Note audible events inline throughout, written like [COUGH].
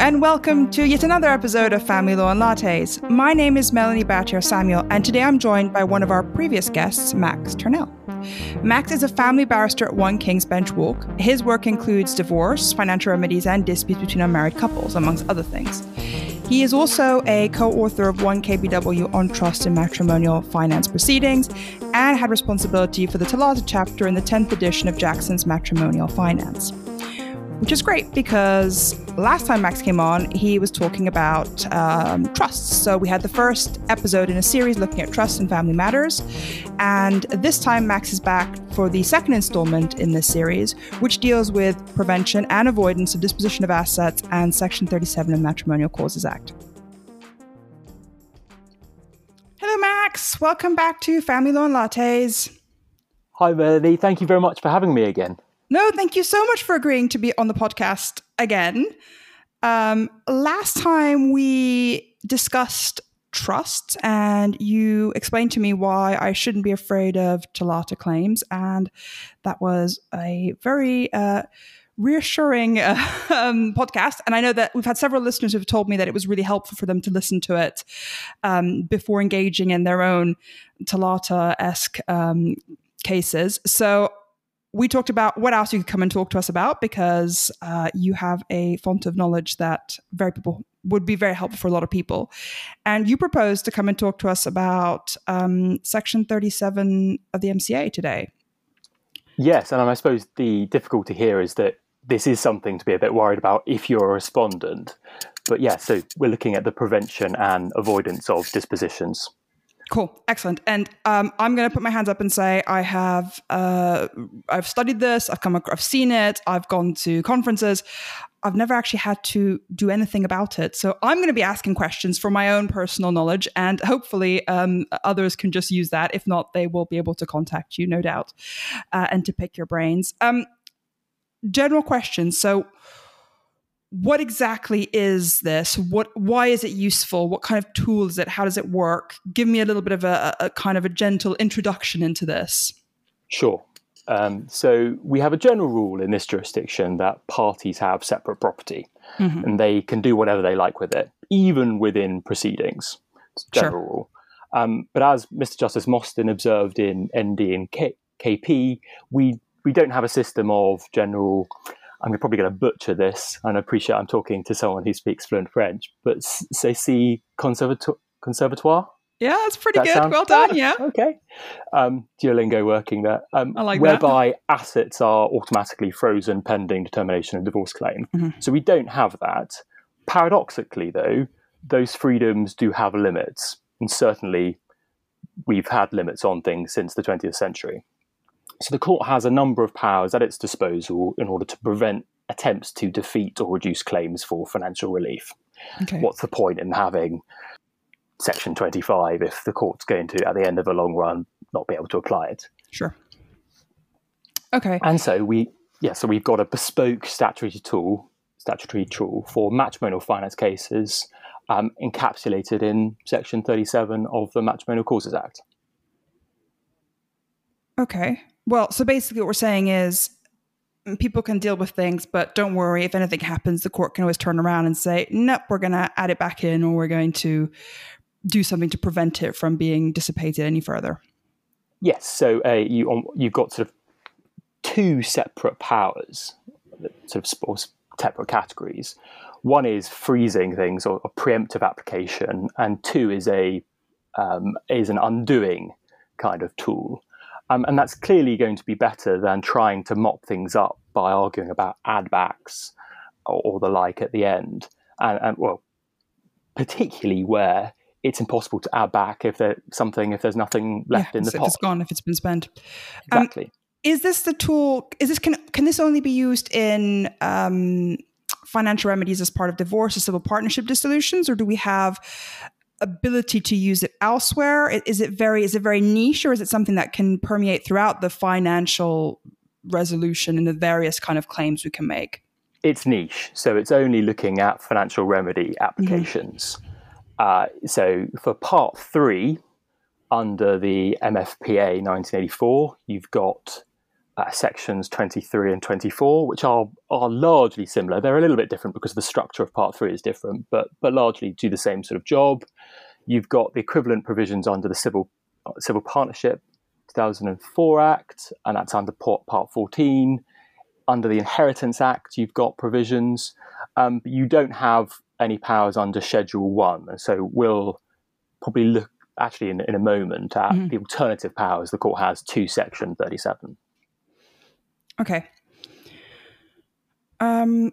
and welcome to yet another episode of Family Law and Lattes. My name is Melanie Battier Samuel, and today I'm joined by one of our previous guests, Max Turnell. Max is a family barrister at One King's Bench Walk. His work includes divorce, financial remedies, and disputes between unmarried couples, amongst other things. He is also a co author of 1KBW on trust and matrimonial finance proceedings and had responsibility for the TOLATA chapter in the 10th edition of Jackson's Matrimonial Finance which is great because last time Max came on, he was talking about um, trusts. So we had the first episode in a series looking at trust and family matters. And this time, Max is back for the second installment in this series, which deals with prevention and avoidance of disposition of assets and Section 37 of Matrimonial Causes Act. Hello, Max. Welcome back to Family Law and Lattes. Hi, Melanie. Thank you very much for having me again. No, thank you so much for agreeing to be on the podcast again. Um, last time we discussed trust, and you explained to me why I shouldn't be afraid of TOLATA claims, and that was a very uh, reassuring uh, [LAUGHS] um, podcast. And I know that we've had several listeners who've told me that it was really helpful for them to listen to it um, before engaging in their own TOLATA esque um, cases. So we talked about what else you could come and talk to us about because uh, you have a font of knowledge that very people would be very helpful for a lot of people. And you proposed to come and talk to us about um, Section 37 of the MCA today. Yes, and I suppose the difficulty here is that this is something to be a bit worried about if you're a respondent. But yeah, so we're looking at the prevention and avoidance of dispositions. Cool, excellent. And um, I'm going to put my hands up and say I have uh, I've studied this. I've come I've seen it. I've gone to conferences. I've never actually had to do anything about it. So I'm going to be asking questions for my own personal knowledge, and hopefully um, others can just use that. If not, they will be able to contact you, no doubt, uh, and to pick your brains. Um, general questions. So what exactly is this? What why is it useful? What kind of tool is it? How does it work? Give me a little bit of a, a kind of a gentle introduction into this. Sure. Um, so we have a general rule in this jurisdiction that parties have separate property, mm-hmm. and they can do whatever they like with it, even within proceedings. It's general sure. rule. Um, but as Mr. Justice Mostyn observed in ND and K- KP, we we don't have a system of general I'm probably going to butcher this, and I appreciate I'm talking to someone who speaks fluent French, but saisie conservatoire? Yeah, that's pretty that good. Sound? Well done. Yeah. okay. Um, Duolingo working there. Um, I like whereby that. assets are automatically frozen pending determination of divorce claim. Mm-hmm. So we don't have that. Paradoxically, though, those freedoms do have limits, and certainly we've had limits on things since the 20th century. So the court has a number of powers at its disposal in order to prevent attempts to defeat or reduce claims for financial relief. Okay. What's the point in having Section 25 if the court's going to, at the end of a long run, not be able to apply it? Sure. Okay. And so we, yeah, so we've got a bespoke statutory tool, statutory tool for matrimonial finance cases um, encapsulated in Section 37 of the Matrimonial Causes Act. Okay. Well, so basically, what we're saying is mm, people can deal with things, but don't worry. If anything happens, the court can always turn around and say, nope, we're going to add it back in, or we're going to do something to prevent it from being dissipated any further. Yes. So uh, you, um, you've got sort of two separate powers, sort of separate categories. One is freezing things or a preemptive application, and two is a um, is an undoing kind of tool. Um, and that's clearly going to be better than trying to mop things up by arguing about add backs or, or the like at the end. And, and, well, particularly where it's impossible to add back if there's something if there's nothing left yeah, in the if pot. it's gone, if it's been spent. Um, exactly. Um, is this the tool? Is this can can this only be used in um, financial remedies as part of divorce or civil partnership dissolutions, or do we have ability to use it elsewhere? Is it very is it very niche, or is it something that can permeate throughout the financial resolution and the various kind of claims we can make? It's niche, so it's only looking at financial remedy applications. Mm-hmm. Uh, so for part three, under the MFPA 1984, you've got uh, sections 23 and 24, which are, are largely similar. They're a little bit different because the structure of Part 3 is different, but, but largely do the same sort of job. You've got the equivalent provisions under the Civil, uh, Civil Partnership 2004 Act, and that's under Part, part 14. Under the Inheritance Act, you've got provisions, um, but you don't have any powers under Schedule 1. And so we'll probably look actually in, in a moment at mm-hmm. the alternative powers the court has to Section 37. Okay. Um,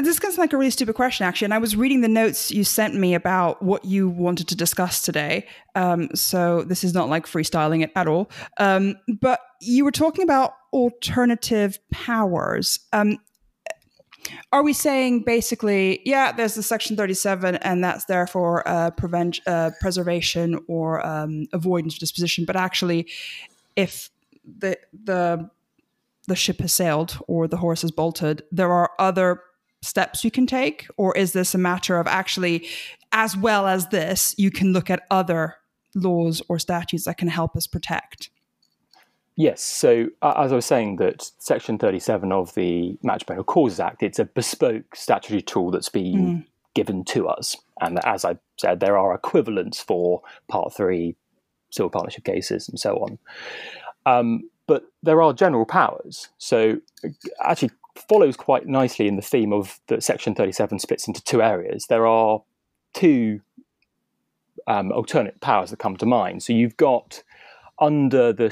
this is like a really stupid question, actually. And I was reading the notes you sent me about what you wanted to discuss today. Um, so this is not like freestyling it at all. Um, but you were talking about alternative powers. Um, are we saying basically, yeah, there's the Section 37, and that's there for uh, prevent, uh, preservation or um, avoidance disposition, but actually, if the the the ship has sailed or the horse has bolted, there are other steps you can take, or is this a matter of actually, as well as this, you can look at other laws or statutes that can help us protect? Yes. So, uh, as I was saying, that Section 37 of the Matrimonial Causes Act, it's a bespoke statutory tool that's been mm. given to us. And as I said, there are equivalents for Part 3 civil partnership cases and so on. Um, but there are general powers. So, actually, follows quite nicely in the theme of that Section 37 splits into two areas. There are two um, alternate powers that come to mind. So, you've got under the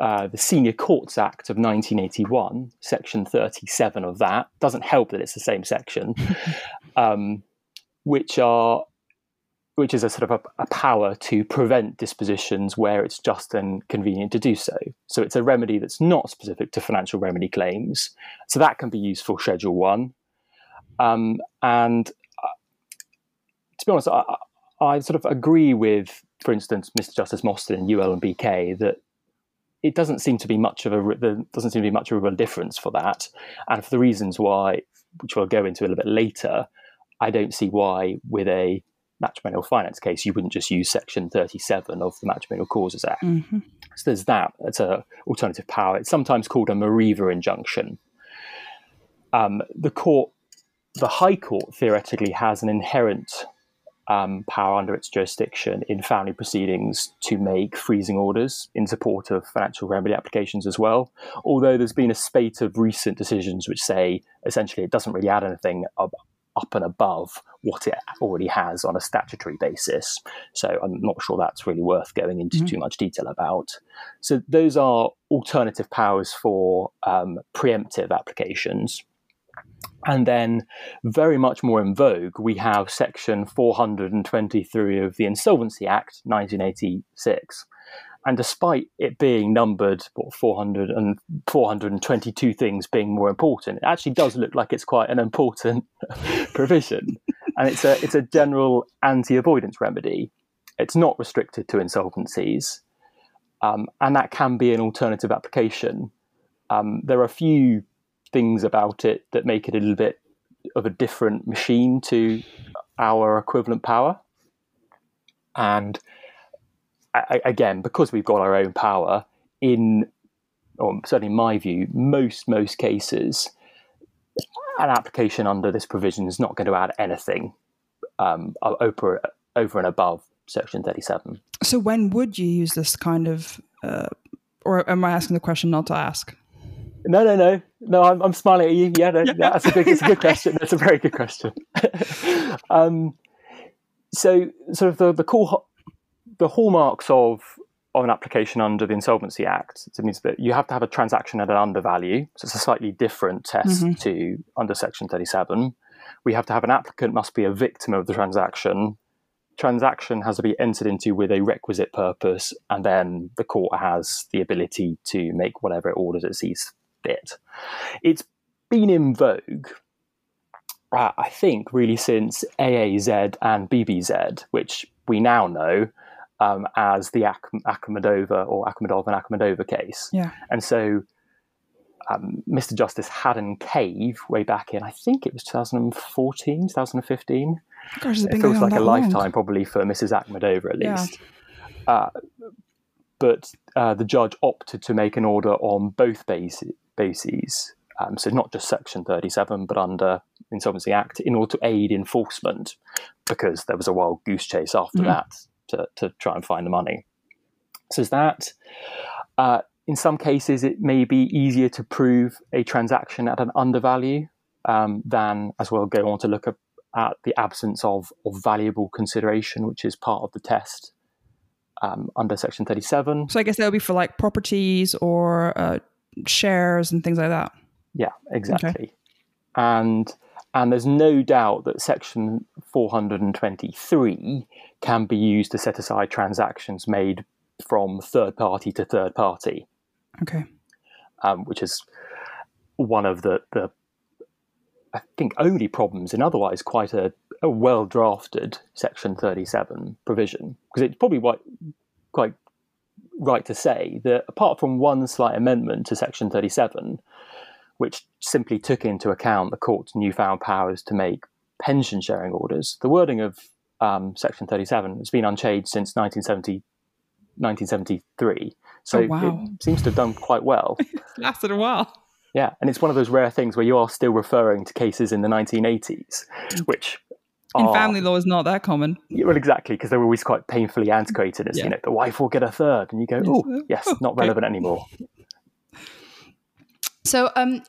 uh, the Senior Courts Act of 1981, Section 37 of that doesn't help that it's the same section, [LAUGHS] um, which are which is a sort of a, a, power to prevent dispositions where it's just and convenient to do so. So it's a remedy that's not specific to financial remedy claims. So that can be used for Schedule One. Um, and uh, to be honest, I, I, sort of agree with, for instance, Mr. Justice Mostyn in UL and BK that it doesn't seem to be much of a there doesn't seem to be much of a real difference for that, and for the reasons why, which we'll go into a little bit later, I don't see why with a matrimonial finance case you wouldn't just use Section 37 of the Matrimonial Causes Act. Mm-hmm. So there's that. It's a alternative power. It's sometimes called a Mareva injunction. Um, the court, the High Court, theoretically has an inherent um, power under its jurisdiction in family proceedings to make freezing orders in support of financial remedy applications as well. Although there's been a spate of recent decisions which say essentially it doesn't really add anything up, and above what it already has on a statutory basis. So I'm not sure that's really worth going into mm-hmm. too much detail about. So those are alternative powers for um, preemptive applications. And then, very much more in vogue, we have Section 423 of the Insolvency Act, 1986. And despite it being numbered, what, 400 and 422 things being more important, it actually does look like it's quite an important [LAUGHS] provision. And it's a, it's a general anti avoidance remedy. It's not restricted to insolvencies. Um, and that can be an alternative application. Um, there are a few things about it that make it a little bit of a different machine to our equivalent power. And I, again, because we've got our own power, in or certainly in my view, most most cases, an application under this provision is not going to add anything um, over over and above Section Thirty Seven. So, when would you use this kind of, uh, or am I asking the question not to ask? No, no, no, no. I'm, I'm smiling at you. Yeah, no, yeah. [LAUGHS] that's a good, it's a good question. That's a very good question. [LAUGHS] um, so, sort of the the core, the hallmarks of of an application under the Insolvency Act. It means that you have to have a transaction at an undervalue. So it's a slightly different test mm-hmm. to under Section 37. We have to have an applicant must be a victim of the transaction. Transaction has to be entered into with a requisite purpose, and then the court has the ability to make whatever it orders it sees fit. It's been in vogue, uh, I think, really since AAZ and BBZ, which we now know um, as the Ak- Akhmedova or Akhmedov and Akhmedova case. Yeah. And so um, Mr. Justice Haddon Cave, way back in, I think it was 2014, 2015. Gosh, it feels like a lifetime, probably for Mrs. Akhmedova at least. Yeah. Uh, but uh, the judge opted to make an order on both base, bases. Um, so not just Section 37, but under Insolvency Act, in order to aid enforcement, because there was a wild goose chase after mm. that to, to try and find the money. So is that uh, in some cases it may be easier to prove a transaction at an undervalue um, than, as we'll go on to look at, at the absence of, of valuable consideration, which is part of the test um, under Section 37. So I guess that would be for like properties or uh, shares and things like that. Yeah, exactly. Okay. And and there's no doubt that Section 423 can be used to set aside transactions made from third party to third party. Okay. Um, which is one of the, the, I think, only problems in otherwise quite a, a well drafted Section 37 provision. Because it's probably quite, quite right to say that apart from one slight amendment to Section 37, which simply took into account the court's newfound powers to make pension sharing orders, the wording of um, Section 37 has been unchanged since 1970, 1973. So oh, wow. it seems to have done quite well. [LAUGHS] lasted a while. Yeah, and it's one of those rare things where you are still referring to cases in the 1980s, which in are, family law is not that common. Yeah, well, exactly, because they're always quite painfully antiquated. As yeah. you know, the wife will get a third, and you go, "Oh, yes, [LAUGHS] not relevant anymore." So, um,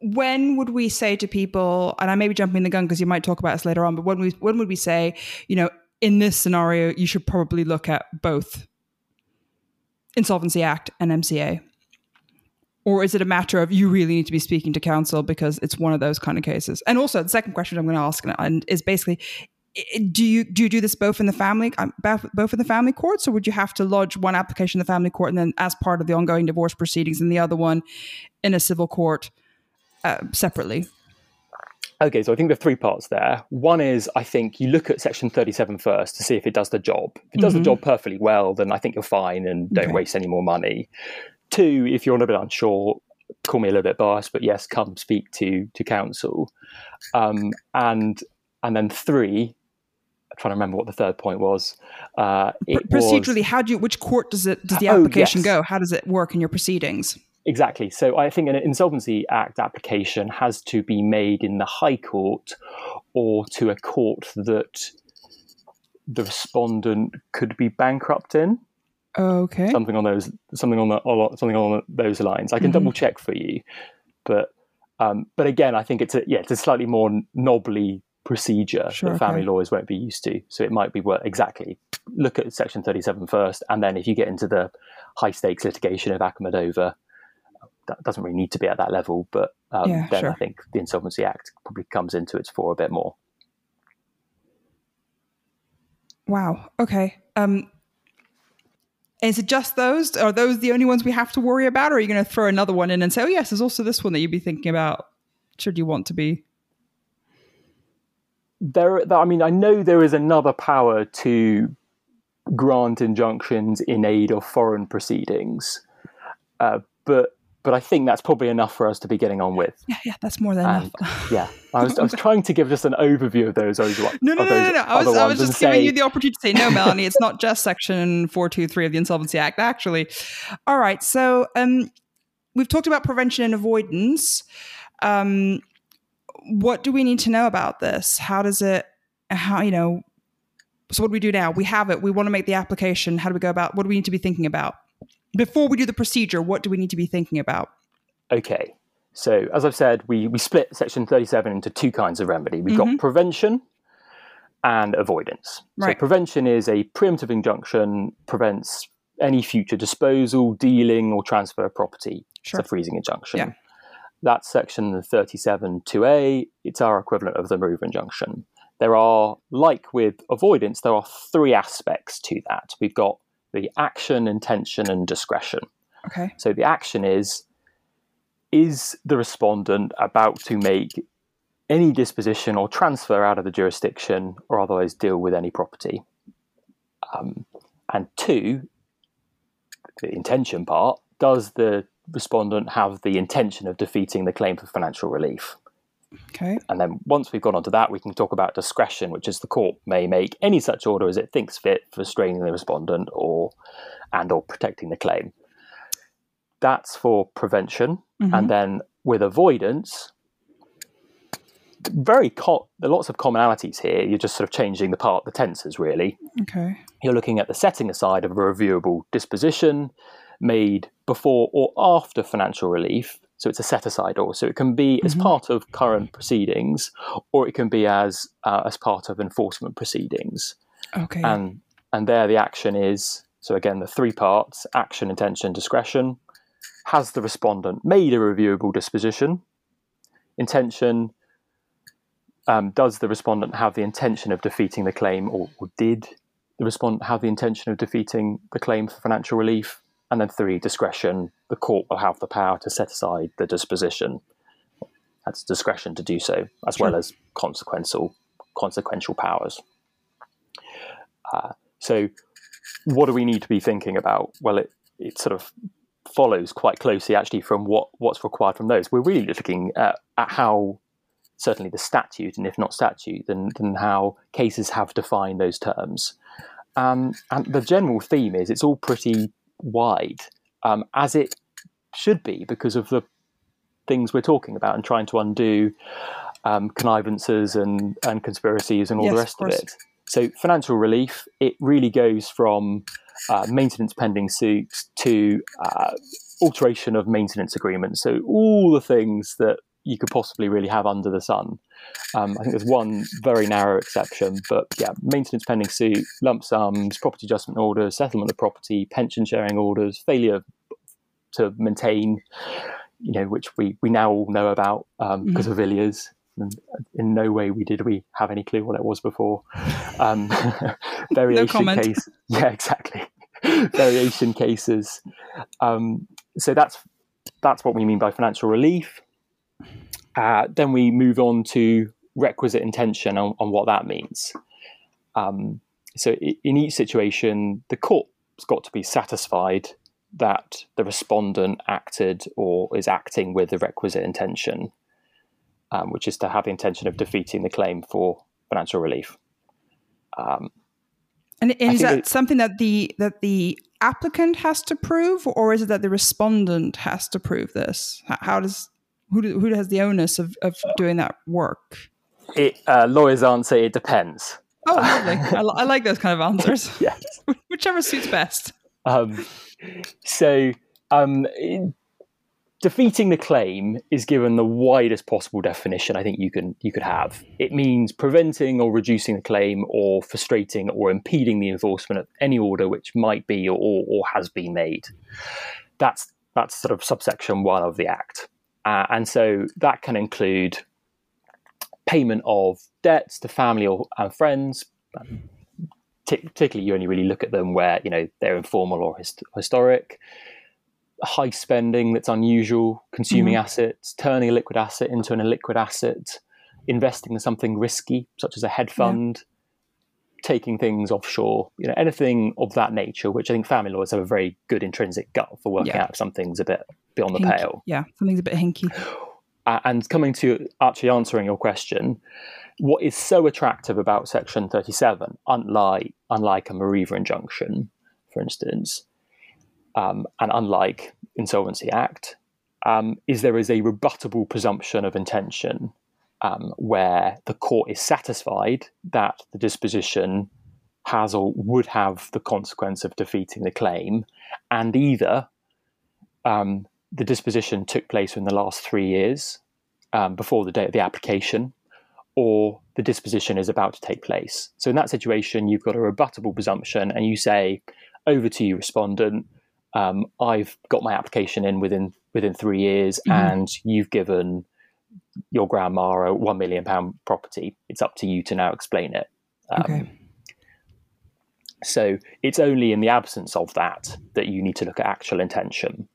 when would we say to people, and I may be jumping the gun because you might talk about this later on, but when we when would we say, you know, in this scenario, you should probably look at both Insolvency Act and MCA? Or is it a matter of you really need to be speaking to counsel because it's one of those kind of cases? And also, the second question I'm going to ask and is basically, do you do you do this both in the family um, both in the family courts, or would you have to lodge one application in the family court and then as part of the ongoing divorce proceedings, and the other one in a civil court uh, separately? Okay, so I think there are three parts there. One is I think you look at section 37 first to see if it does the job. If it does mm-hmm. the job perfectly well, then I think you're fine and don't okay. waste any more money. Two, if you're a little bit unsure, call me a little bit biased, but yes, come speak to to counsel. Um, and and then three, trying to remember what the third point was. Uh, procedurally, was, how do you? Which court does it? Does the oh, application oh, yes. go? How does it work in your proceedings? Exactly. So I think an Insolvency Act application has to be made in the High Court or to a court that the respondent could be bankrupt in. Okay. Something on those, something on the, something on those lines. I can mm-hmm. double check for you, but um, but again, I think it's a yeah, it's a slightly more knobbly procedure sure, that family okay. lawyers won't be used to. So it might be worth exactly look at Section 37 first, and then if you get into the high stakes litigation of Akhmedova, that doesn't really need to be at that level, but um, yeah, then sure. I think the Insolvency Act probably comes into its fore a bit more. Wow. Okay. Um, is it just those? Are those the only ones we have to worry about? Or are you going to throw another one in and say, oh, yes, there's also this one that you'd be thinking about? Should you want to be? There, I mean, I know there is another power to grant injunctions in aid of foreign proceedings, uh, but but I think that's probably enough for us to be getting on with. Yeah, yeah, that's more than and, enough. [LAUGHS] yeah, I was, I was trying to give just an overview of those. Those, no, no, no, no, no. I was, I was just giving say, you the opportunity to say, no, Melanie, it's not just Section 423 of the Insolvency Act, actually. All right, so um, we've talked about prevention and avoidance. Um, what do we need to know about this? How does it, how, you know, so what do we do now? We have it. We want to make the application. How do we go about, what do we need to be thinking about? before we do the procedure, what do we need to be thinking about? Okay. So, as I've said, we, we split Section 37 into two kinds of remedy. We've mm-hmm. got prevention and avoidance. Right. So, prevention is a preemptive injunction, prevents any future disposal, dealing, or transfer of property. Sure. It's a freezing injunction. Yeah. That's Section 37 2A. It's our equivalent of the removal injunction. There are, like with avoidance, there are three aspects to that. We've got the action, intention, and discretion. Okay. So the action is is the respondent about to make any disposition or transfer out of the jurisdiction or otherwise deal with any property? Um, and two, the intention part, does the respondent have the intention of defeating the claim for financial relief? Okay. And then once we've gone on to that, we can talk about discretion, which is the court may make any such order as it thinks fit for restraining the respondent or and or protecting the claim. That's for prevention. Mm-hmm. And then with avoidance, very co- there are lots of commonalities here. You're just sort of changing the part, the tenses really. Okay. You're looking at the setting aside of a reviewable disposition made before or after financial relief. So it's a set aside order. So it can be mm-hmm. as part of current proceedings, or it can be as uh, as part of enforcement proceedings. Okay. And and there the action is so again the three parts: action, intention, discretion. Has the respondent made a reviewable disposition? Intention um, does the respondent have the intention of defeating the claim, or, or, did the respondent have the intention of defeating the claim for financial relief? And then three, discretion. The court will have the power to set aside the disposition. That's discretion to do so, as sure. well as consequential consequential powers. Uh, so, what do we need to be thinking about? Well, it, it sort of follows quite closely actually from what, what's required from those. We're really looking at, at how certainly the statute, and if not statute, then, then how cases have defined those terms. Um, and the general theme is it's all pretty wide, um, as it should be, because of the things we're talking about and trying to undo um, connivances and, and conspiracies and all yes, the rest of, of, it. So, financial relief, it really goes from uh, maintenance pending suits to uh, alteration of maintenance agreements. So, all the things that you could possibly really have under the sun. Um, I think there's one very narrow exception, but yeah, maintenance pending suit, lump sums, property adjustment orders, settlement of property, pension sharing orders, failure to maintain, you know, which we, we now all know about um, mm-hmm. because of Villiers. In no way we did we have any clue what it was before. Um, [LAUGHS] [LAUGHS] variation no case, yeah, exactly. [LAUGHS] variation cases. Um, so that's that's what we mean by financial relief. Uh, then we move on to requisite intention on, on what that means. Um, so in each situation, the court's got to be satisfied that the respondent acted or is acting with the requisite intention, um, which is to have the intention of defeating the claim for financial relief. Um, and, and is that it, something that the that the applicant has to prove, or is it that the respondent has to prove this? How, how does who do, who has the onus of, of doing that work? It, uh, lawyers answer it depends. Oh, [LAUGHS] lovely! I, I, like those kind of answers. [LAUGHS] yes, [LAUGHS] whichever suits best. Um, so, um, defeating the claim is given the widest possible definition I think you can you could have. It means preventing or reducing the claim, or frustrating or impeding the enforcement of any order which might be or, or has been made. That's that's sort of subsection one of the Act. Uh, and so that can include payment of debts to family or and friends. T- particularly, you only really look at them where you know they're informal or hist- historic. High spending that's unusual, consuming mm-hmm. assets, turning a liquid asset into an illiquid asset, investing in something risky such as a hedge fund, yeah. taking things offshore. You know anything of that nature, which I think family lawyers have a very good intrinsic gut for working yeah. out if something's a bit beyond the pale. Yeah, something's a bit hinky. Uh, and coming to actually answering your question, what is so attractive about Section 37, unlike unlike a Mareva injunction, for instance, um, and unlike Insolvency Act, um, is there is a rebuttable presumption of intention um, where the court is satisfied that the disposition has or would have the consequence of defeating the claim, and either um, the disposition took place in the last three years um, before the date of the application, or the disposition is about to take place. So in that situation, you've got a rebuttable presumption, and you say, "Over to you, respondent. Um, I've got my application in within within three years, mm-hmm. and you've given your grandma a one million pound property. It's up to you to now explain it." Um, okay. So it's only in the absence of that that you need to look at actual intention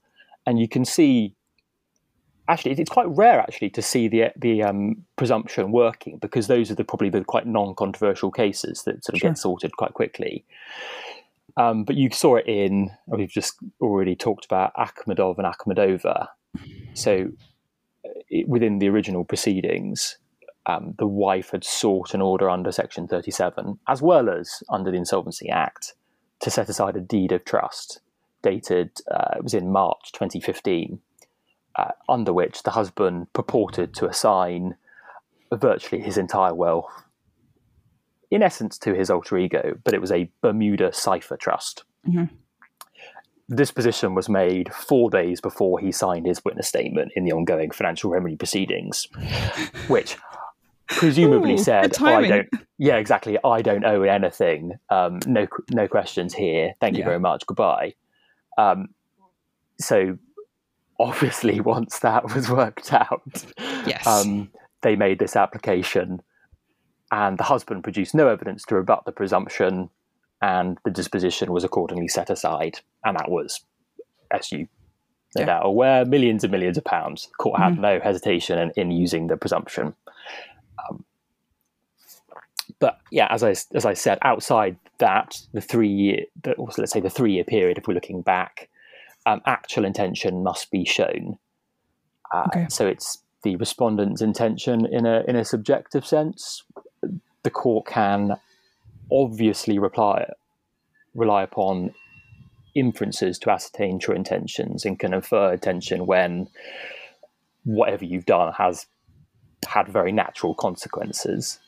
and you can see actually it's quite rare actually to see the the um, presumption working because those are the probably the quite non-controversial cases that sort of sure. get sorted quite quickly. Um, but you saw it in we've just already talked about Akhmedov and Akhmedova. So it, within the original proceedings, um, the wife had sought an order under Section 37 as well as under the Insolvency Act to set aside a deed of trust dated, uh, it was in March 2015, uh, under which the husband purported to assign virtually his entire wealth, in essence, to his alter ego, but it was a Bermuda cipher trust. Mm-hmm. This position was made four days before he signed his witness statement in the ongoing financial remedy proceedings, [LAUGHS] which presumably Ooh, said, "I don't." Yeah, exactly. I don't owe anything. Um, no, no questions here. Thank you yeah. very much. Goodbye. Um, so, obviously, [LAUGHS] once that was worked out, yes, um, they made this application, and the husband produced no evidence to rebut the presumption and the disposition was accordingly set aside. And that was, as you no yeah. doubt aware, millions and millions of pounds. The court had mm-hmm. no hesitation in, in, using the presumption. Um, but yeah, as I as I said, outside that, the three year, the, let's say the three year period, if we're looking back, um, actual intention must be shown. Uh, okay. So it's the respondent's intention in a in a subjective sense. The court can obviously reply, rely upon inferences to ascertain true intentions and can infer intention when whatever you've done has had very natural consequences.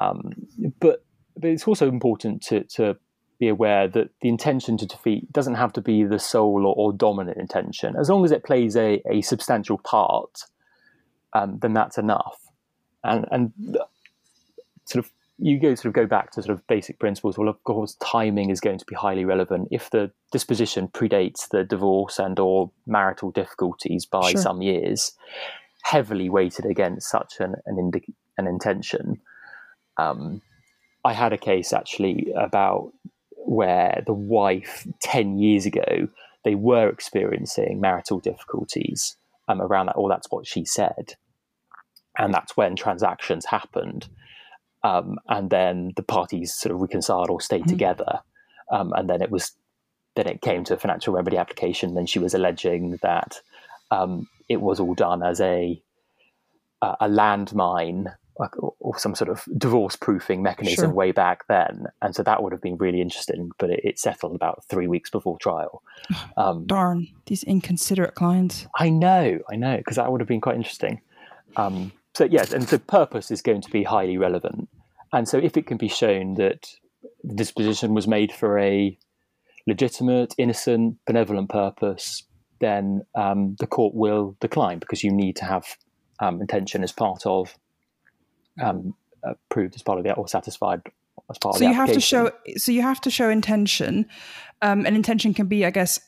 Um, but but it's also important to, to be aware that the intention to defeat doesn't have to be the sole or, or dominant intention. As long as it plays a, a substantial part, um, then that's enough. And and sort of you go sort of go back to sort of basic principles. Well, of course, timing is going to be highly relevant. If the disposition predates the divorce and or marital difficulties by sure. some years, heavily weighted against such an an, indi- an intention. Um, I had a case actually about where the wife ten years ago they were experiencing marital difficulties um, around that, or that's what she said, and that's when transactions happened um, and then the parties sort of reconciled or stayed mm-hmm. together, um, and then it was then it came to a financial remedy application. Then she was alleging that um, it was all done as a a landmine or some sort of divorce proofing mechanism sure. way back then, and so that would have been really interesting. But it, it settled about three weeks before trial. [SIGHS] Um, Darn these inconsiderate clients! I know, I know, because that would have been quite interesting. Um, so yes, and so purpose is going to be highly relevant. And so if it can be shown that the disposition was made for a legitimate, innocent, benevolent purpose, then um, the court will decline because you need to have um, intention as part of um, uh, proved as part of the or satisfied as part so of the you have to show so you have to show intention um, and intention can be i guess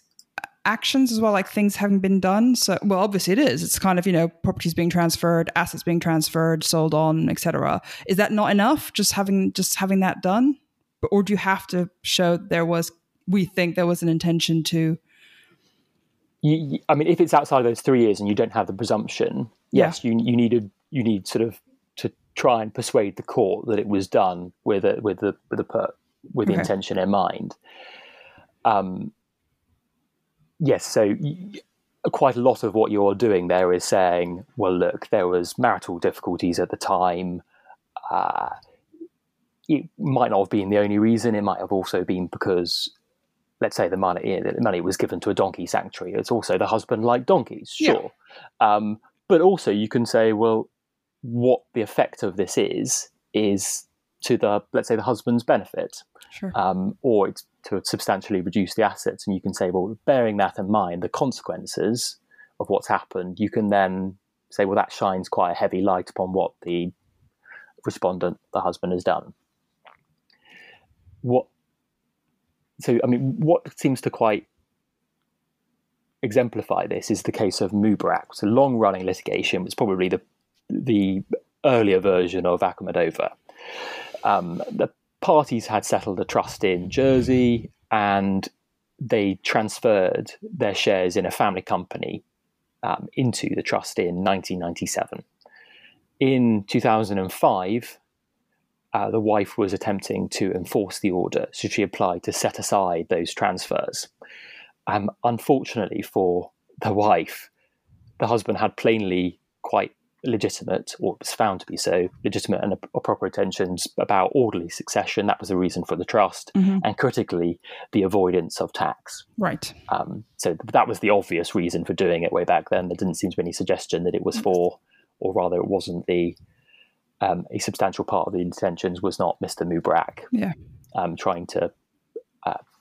actions as well, like things having been done. So, well, obviously it is. It's kind of you know properties being transferred, assets being transferred, sold on, etc. Is that not enough? Just having just having that done, or do you have to show there was? We think there was an intention to. You, I mean, if it's outside of those three years and you don't have the presumption, yes, yeah. you you need a, you need sort of try and persuade the court that it was done with a, with the with the per, with the okay. intention in mind. Um, yes, so quite a lot of what you're doing there is saying, well, look, there was marital difficulties at the time. Uh, it might not have been the only reason. It might have also been because, let's say, the money the money was given to a donkey sanctuary. It's also the husband liked donkeys, sure. Yeah. Um, but also, you can say, well, what the effect of this is is to the let's say the husband's benefit, sure. um, or it's to substantially reduce the assets. And you can say, well, bearing that in mind, the consequences of what's happened, you can then say, well, that shines quite a heavy light upon what the respondent, the husband, has done. What so I mean, what seems to quite exemplify this is the case of Mubarak. It's a long-running litigation. It's probably the the earlier version of Akhmedova. Um, the parties had settled a trust in Jersey and they transferred their shares in a family company um, into the trust in 1997. In 2005, uh, the wife was attempting to enforce the order, so she applied to set aside those transfers. Um, unfortunately for the wife, the husband had plainly quite legitimate, or was found to be so, legitimate and a, a proper intentions about orderly succession. That was the reason for the trust, Mm-hmm. and critically, the avoidance of tax. Right. Um, so that was the obvious reason for doing it way back then. There didn't seem to be any suggestion that it was for, or rather, it wasn't the um, a substantial part of the intentions was not Mr. Mubarak Yeah. um, trying to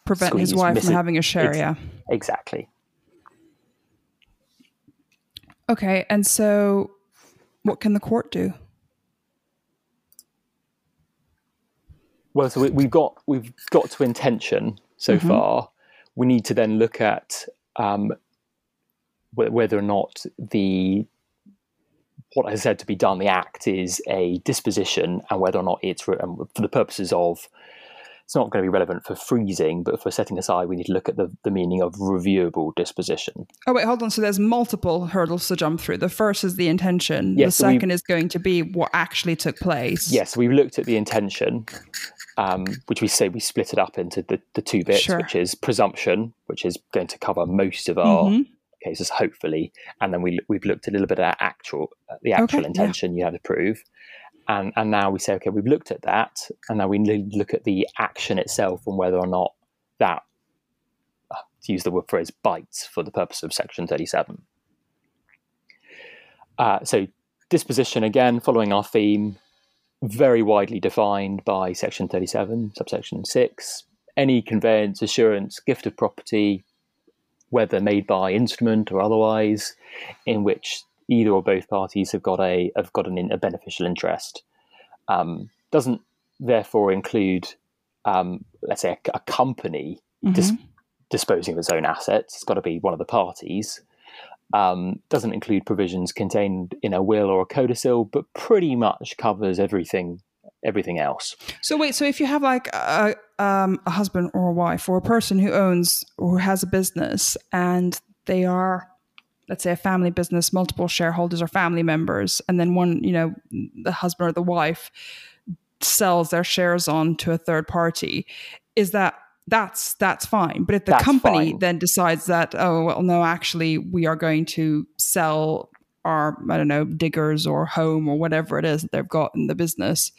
Prevent his wife from having a share. Ex- yeah. exactly. Okay. And so, what can the court do? Well, so we, we've got we've got to intention so far. We need to then look at um, wh- whether or not the what is said to be done, the act is a disposition, and whether or not it's re- for the purposes of it's not going to be relevant for freezing, but for setting aside, we need to look at the, the meaning of reviewable disposition. Oh wait, hold on. So there's multiple hurdles to jump through. The first is the intention. Yes, the so second is going to be what actually took place. Yes, we've looked at the intention, um, which we say we split it up into the, the two bits, Sure. which is presumption, which is going to cover most of our Mhm. cases, hopefully, and then we we've looked a little bit at actual uh, the actual Okay, yeah. intention you have to prove, and and now we say okay, we've looked at that, and now we look at the action itself and whether or not that uh, to use the word phrase bites for the purpose of section thirty seven. Uh, so disposition again, following our theme, very widely defined by section 37, subsection 6. Any conveyance, assurance, gift of property, whether made by instrument or otherwise, in which either or both parties have got a have got an, a beneficial interest, um, doesn't therefore include, um, let's say, a, a company dis- disposing of its own assets. It's got to be one of the parties. Um, doesn't include provisions contained in a will or a codicil, but pretty much covers everything everything else. So wait, so if you have like a, um, a husband or a wife or a person who owns or who has a business and they are, let's say, a family business, multiple shareholders or family members, and then one, you know, the husband or the wife sells their shares on to a third party, is that that's that's fine. But if the That's company fine. then decides that, oh well, no, actually, we are going to sell our I don't know diggers or home or whatever it is that they've got in the business,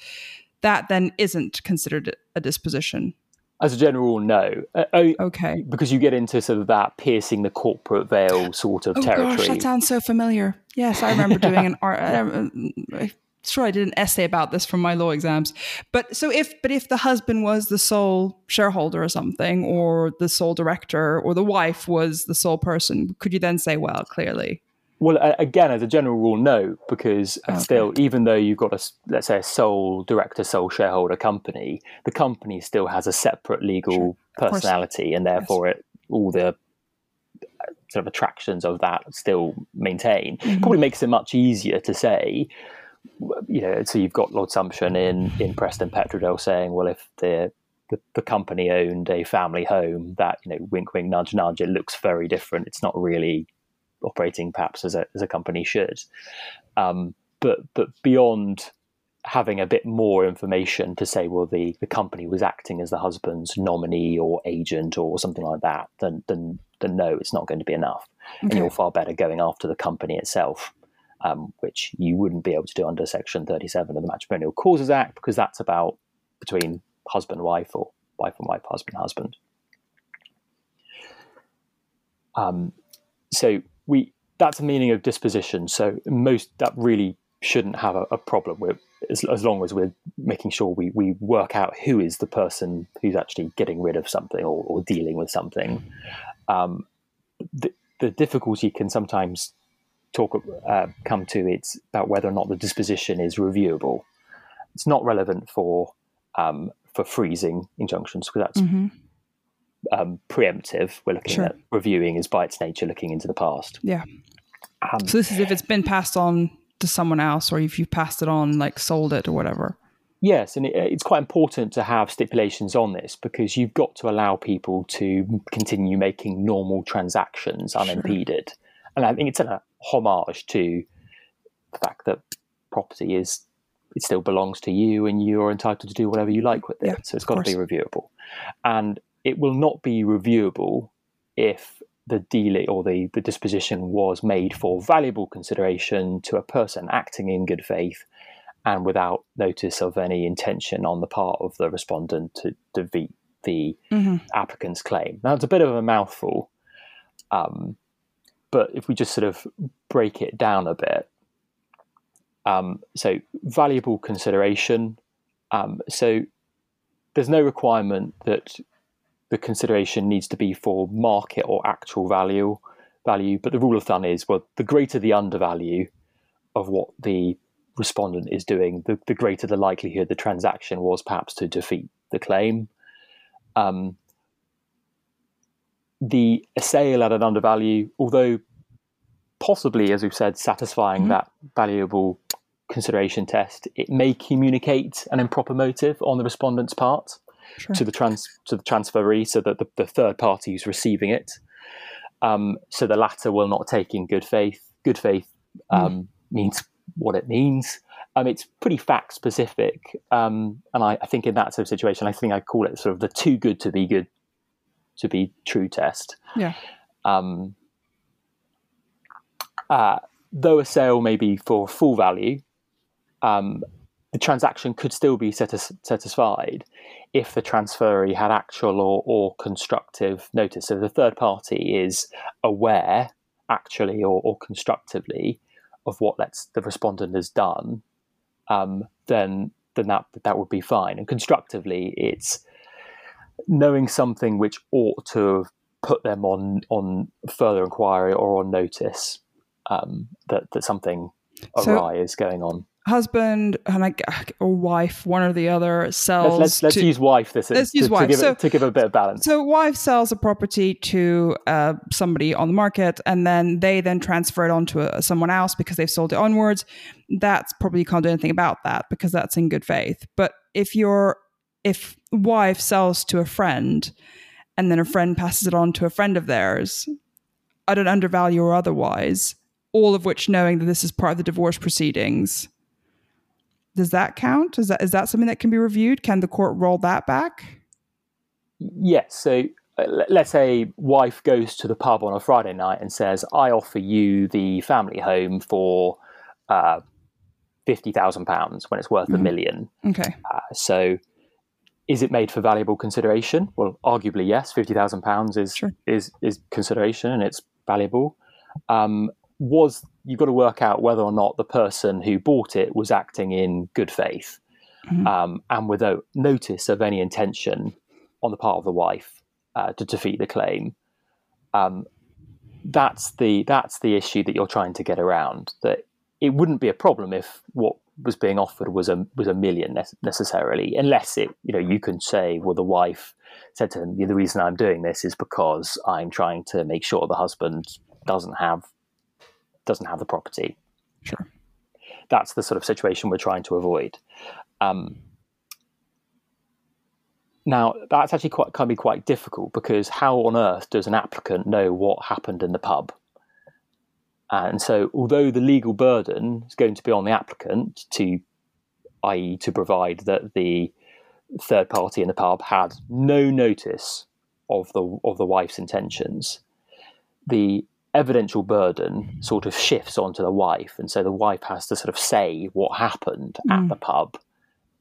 that then isn't considered a disposition. As a general rule, no. Uh, oh, Okay. because you get into sort of that piercing the corporate veil sort of Oh territory. gosh, that sounds so familiar. Yes, I remember [LAUGHS] doing an art. I'm sure I did an essay about this from my law exams. But so if, but if the husband was the sole shareholder or something, or the sole director, or the wife was the sole person, could you then say, well, clearly, Well, again, as a general rule, no, because Okay. still, even though you've got a let's say a sole director, sole shareholder company, the company still has a separate legal course. personality, and therefore, it all the uh, sort of attractions of that still maintain. Mm-hmm. Probably makes it much easier to say. You know, so you've got Lord Sumption in in Preston Petrodel saying, well, if the the, the company owned a family home, that you know, wink, wink, nudge, nudge, it looks very different. It's not really operating perhaps as a as a company should. Um, but but beyond having a bit more information to say, well, the, the company was acting as the husband's nominee or agent or something like that, then then then no, it's not going to be enough. And you're far better going after the company itself, um, which you wouldn't be able to do under Section 37 of the Matrimonial Causes Act because that's about between husband wife or wife and wife, husband husband. Um, so we that's a meaning of disposition. So most that really shouldn't have a, a problem with as, as long as we're making sure we, we work out who is the person who's actually getting rid of something or, or dealing with something. Um, the, the difficulty can sometimes talk uh, come to it's about whether or not the disposition is reviewable. It's not relevant for um, for freezing injunctions because that's Mhm. Um, preemptive. We're looking Sure. at reviewing is by its nature looking into the past. yeah. Um, So this is if it's been passed on to someone else, or if you've passed it on, like sold it or whatever. Yes, and it, it's quite important to have stipulations on this because you've got to allow people to continue making normal transactions unimpeded. And I think it's a homage to the fact that property is it still belongs to you and you're entitled to do whatever you like with it. Yeah, so it's got to be reviewable. And it will not be reviewable if the deal or the, the disposition was made for valuable consideration to a person acting in good faith and without notice of any intention on the part of the respondent to defeat the mm-hmm. applicant's claim. Now, it's a bit of a mouthful, um, but if we just sort of break it down a bit, um, so valuable consideration. Um, so there's no requirement that the consideration needs to be for market or actual value value, but the rule of thumb is well, the greater the undervalue of what the respondent is doing, the, the greater the likelihood the transaction was perhaps to defeat the claim. Um, the sale at an undervalue, although possibly, as we've said, satisfying mm-hmm. that valuable consideration test, it may communicate an improper motive on the respondent's part sure. to the trans to the transferee, so that the, the third party who's receiving it. Um, so the latter will not take in good faith. Good faith um, mm. means what it means. Um, it's pretty fact specific, um, and I, I, think in that sort of situation, I think I call it sort of the too good to be good to be true test. Yeah. Um, uh, though a sale may be for full value, um, the transaction could still be satisfied if the transferee had actual or, or constructive notice. So the third party is aware, actually or, or constructively, of what let's, the respondent has done, um, then then that that would be fine. And constructively, it's knowing something which ought to have put them on on further inquiry or on notice um, that that something awry so, is going on husband and like or wife, one or the other, sells. Let's, let's, let's to, use wife. This let's to, use wife. To give, so, it, to give a bit of balance. So wife sells a property to uh, somebody on the market, and then they then transfer it on to a, uh, someone else because they've sold it onwards. That's probably you can't do anything about that because that's in good faith. But if your if wife sells to a friend, and then a friend passes it on to a friend of theirs, at an undervalue or otherwise, all of which knowing that this is part of the divorce proceedings does that count? Is that is that something that can be reviewed? Can the court roll that back? Yes. So uh, let's say wife goes to the pub on a Friday night and says, "I offer you the family home for uh, fifty thousand pounds when it's worth mm-hmm. a million. Okay. Uh, so is it made for valuable consideration? Well, arguably yes. Fifty thousand pounds is sure. is is consideration and it's valuable. Um, was you've got to work out whether or not the person who bought it was acting in good faith mm-hmm. um, and without notice of any intention on the part of the wife uh, to defeat the claim. Um, that's the that's the issue that you're trying to get around. That it wouldn't be a problem if what was being offered was a was a million ne- necessarily, unless it you know you can say, well, the wife said to him, the reason I'm doing this is because I'm trying to make sure the husband doesn't have doesn't have the property. Sure. That's the sort of situation we're trying to avoid. Um, now, that's actually quite can be quite difficult because how on earth does an applicant know what happened in the pub? And so, although the legal burden is going to be on the applicant to, i.e., to provide that the third party in the pub had no notice of the of the wife's intentions, the evidential burden sort of shifts onto the wife, and so the wife has to sort of say what happened mm. at the pub.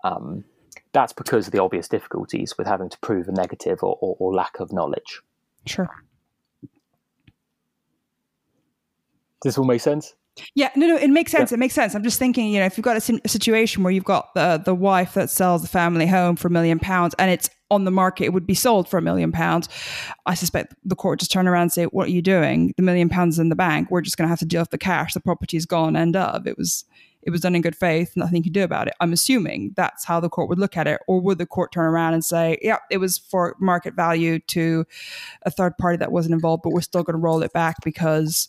Um, that's because of the obvious difficulties with having to prove a negative or, or, or lack of knowledge. Sure. Does this all make sense? Yeah, no, no, it makes sense. Yeah. It makes sense. I'm just thinking, you know, if you've got a, a, situation where you've got the the wife that sells the family home for a million pounds and it's on the market, it would be sold for a million pounds. I suspect the court just turn around and say, "What are you doing? The million pounds in the bank. We're just going to have to deal with the cash. The property is gone. End of. It was it was done in good faith. Nothing you can do about it. I'm assuming that's how the court would look at it, or would the court turn around and say, "Yeah, it was for market value to a third party that wasn't involved, but we're still going to roll it back because."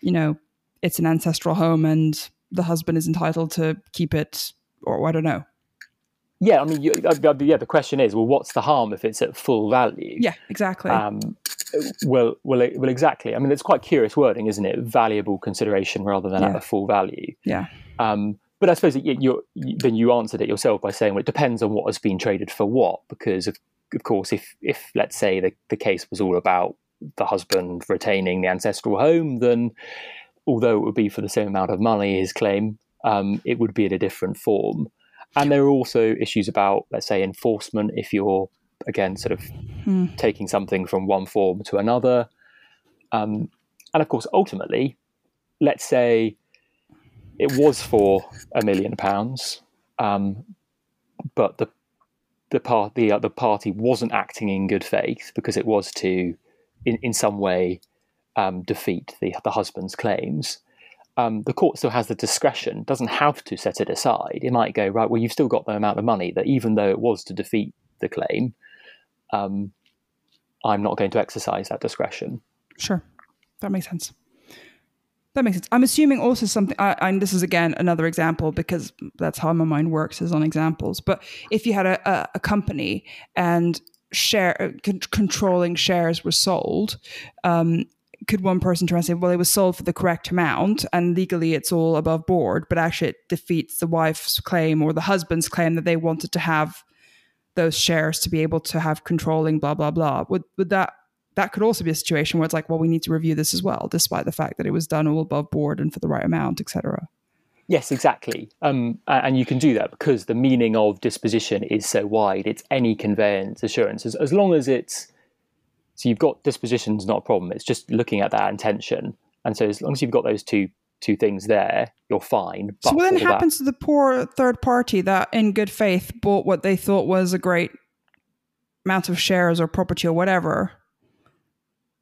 You know, it's an ancestral home and the husband is entitled to keep it, or I don't know. Yeah, I mean, you, uh, uh, yeah. The question is, well, what's the harm if it's at full value? Yeah, exactly. Um, well, well, well, exactly. I mean, it's quite curious wording, isn't it? Valuable consideration rather than yeah. at a full value. Yeah. Um, but I suppose you, then you answered it yourself by saying, well, it depends on what has been traded for what, because of, of course, if if let's say the, the case was all about the husband retaining the ancestral home, then although it would be for the same amount of money, his claim, um, it would be in a different form. And there are also issues about, let's say, enforcement. If you're again sort of hmm. taking something from one form to another, um, and of course, ultimately, let's say it was for a million pounds, um, but the the party uh, the party wasn't acting in good faith because it was to, in, in some way, um, defeat the the husband's claims. Um, the court still has the discretion, doesn't have to set it aside. It might go right. Well, you've still got the amount of money that, even though it was to defeat the claim, um, I'm not going to exercise that discretion. Sure, that makes sense. That makes sense. I'm assuming also something, uh, and this is again another example because that's how my mind works is on examples. But if you had a, a, a company and share controlling shares were sold, um, could one person try and say, well, it was sold for the correct amount and legally it's all above board, but actually it defeats the wife's claim or the husband's claim that they wanted to have those shares to be able to have controlling blah blah blah. Would would that that could also be a situation where it's like, well, we need to review this as well, despite the fact that it was done all above board and for the right amount, etc. Yes, exactly. Um, and you can do that because the meaning of disposition is so wide. It's any conveyance assurance. As, as long as it's, so you've got disposition's not a problem. It's just looking at that intention. And so as long as you've got those two two things there, you're fine. so what then happens that, to the poor third party that in good faith bought what they thought was a great amount of shares or property or whatever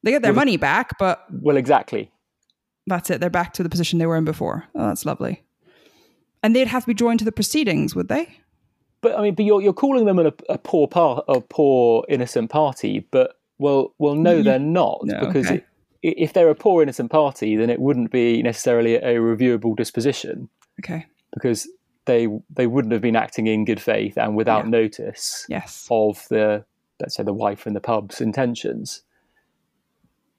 they get their well, money back, but well, exactly. That's it. They're back to the position they were in before. Oh, that's lovely. And they'd have to be joined to the proceedings, would they? But I mean, but you're you're calling them a, a poor part, a poor innocent party. But well, well, no, they're not no, because okay. it, if they're a poor innocent party, then it wouldn't be necessarily a reviewable disposition. Okay. Because they they wouldn't have been acting in good faith and without yeah. notice yes. of the let's say the wife and the pub's intentions.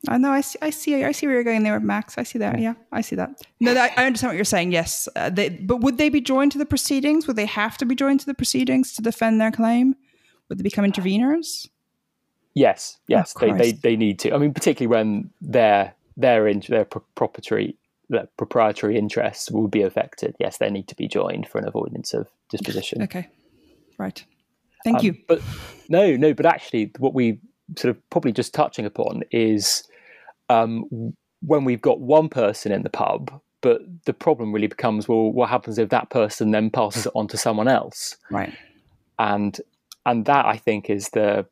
I know. I see. I see. I see where you're going there, Max. I see that. Yeah, I see that. No, that, I understand what you're saying. Yes, uh, they, but would they be joined to the proceedings? Would they have to be joined to the proceedings to defend their claim? Would they become interveners? Yes. Yes, oh, they, they they need to. I mean, particularly when their their in, their proprietary their proprietary interests will be affected. Yes, they need to be joined for an avoidance of disposition. Okay. Right. Thank um, you. But no, no. But actually, what we sort of probably just touching upon is um, when we've got one person in the pub, but the problem really becomes well, what happens if that person then passes it on to someone else? Right. And and that I think is the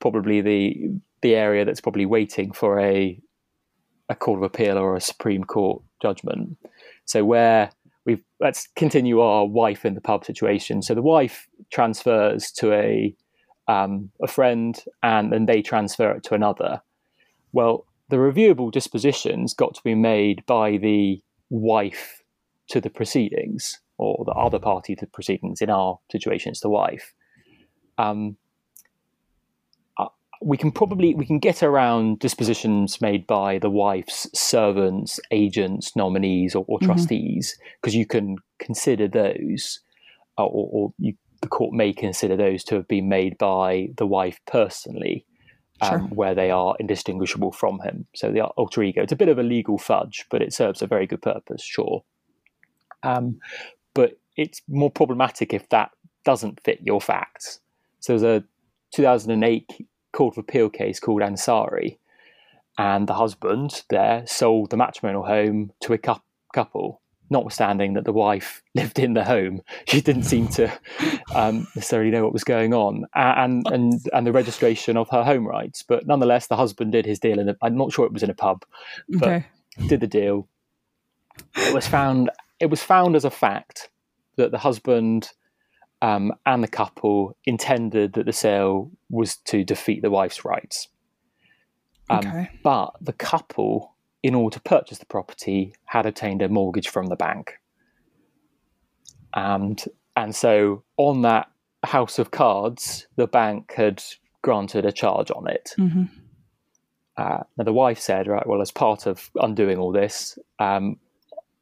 probably the the area that's probably waiting for a a court of appeal or a Supreme Court judgment. So where we've let's continue our wife in the pub situation. So the wife transfers to a um, a friend and then they transfer it to another. Well, the reviewable dispositions got to be made by the wife to the proceedings or the other party to the proceedings. In our situation, it's the wife. Um, we can probably we can get around dispositions made by the wife's servants, agents, nominees, or, or mm-hmm. trustees because mm-hmm. you can consider those, uh, or, or, you the court may consider those to have been made by the wife personally, um, sure. where they are indistinguishable from him. So the alter ego. It's a bit of a legal fudge, but it serves a very good purpose, sure. Um, but it's more problematic if that doesn't fit your facts. So there's a 2008 Court of Appeal case called Ansari, and the husband there sold the matrimonial home to a couple notwithstanding that the wife [LAUGHS] lived in the home, she didn't seem to um, necessarily know what was going on, and and and the registration of her home rights. But nonetheless, the husband did his deal, and I'm not sure it was in a pub, but okay. did the deal. It was found. It was found as a fact that the husband um, and the couple intended that the sale was to defeat the wife's rights. Um, okay. But the couple in order to purchase the property, had obtained a mortgage from the bank. And and so on that house of cards, the bank had granted a charge on it. Mm-hmm. Uh, now the wife said, "Right, well, as part of undoing all this, um,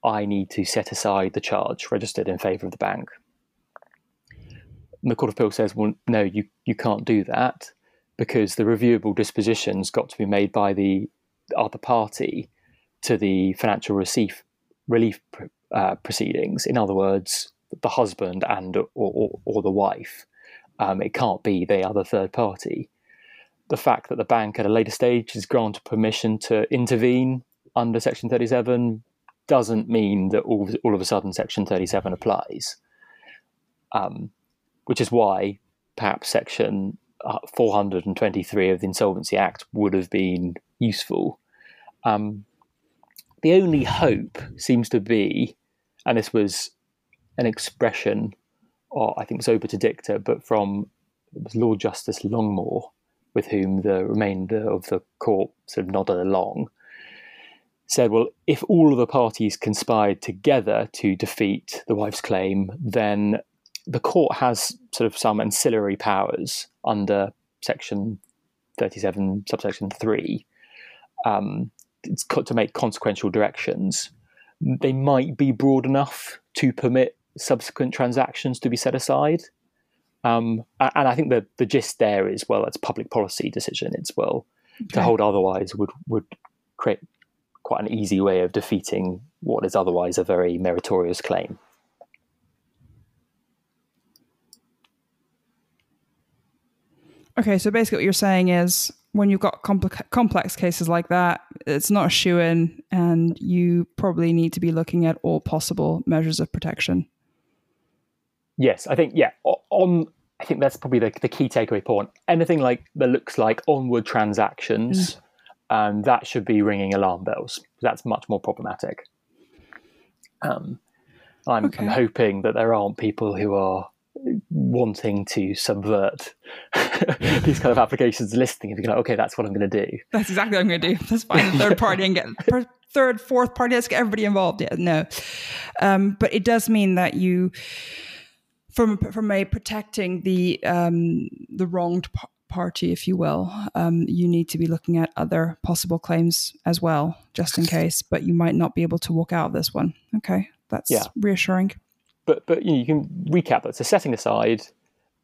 I need to set aside the charge registered in favour of the bank." The Court of Appeal says, "Well, no, you you can't do that because the reviewable dispositions got to be made by the other party to the financial relief relief uh, proceedings. In other words, the husband and or, or, or the wife. Um, it can't be the other third party. The fact that the bank at a later stage has granted permission to intervene under Section 37 doesn't mean that all, all of a sudden Section 37 applies. Um, which is why perhaps Section uh, 423 of the Insolvency Act would have been useful. Um, the only hope seems to be, and this was an expression, or I think it was obiter dicta, but from Lord Justice Longmore, with whom the remainder of the court sort of nodded along, said, well, if all of the parties conspired together to defeat the wife's claim, then the court has sort of some ancillary powers under section 37, subsection 3, um, it's cut to make consequential directions. They might be broad enough to permit subsequent transactions to be set aside. Um, and I think the, the gist there is well, it's a public policy decision. It's well, okay. to hold otherwise would, would create quite an easy way of defeating what is otherwise a very meritorious claim. Okay, so basically, what you're saying is when you've got complex, complex cases like that, it's not a shoe in, and you probably need to be looking at all possible measures of protection. Yes, I think yeah. On I think that's probably the, the key takeaway point. Anything like that looks like onward transactions, mm. um, that should be ringing alarm bells. That's much more problematic. Um, I'm, okay. I'm hoping that there aren't people who are wanting to subvert [LAUGHS] these kind of applications listing if you're like okay that's what i'm going to do. That's exactly what i'm going to do. Let's find a third party and get [LAUGHS] third fourth party let's get everybody involved. Yeah no. Um, but it does mean that you from from a protecting the um, the wronged p- party if you will um, you need to be looking at other possible claims as well just in case but you might not be able to walk out of this one. Okay that's yeah. reassuring but but you, know, you can recap that. So setting aside,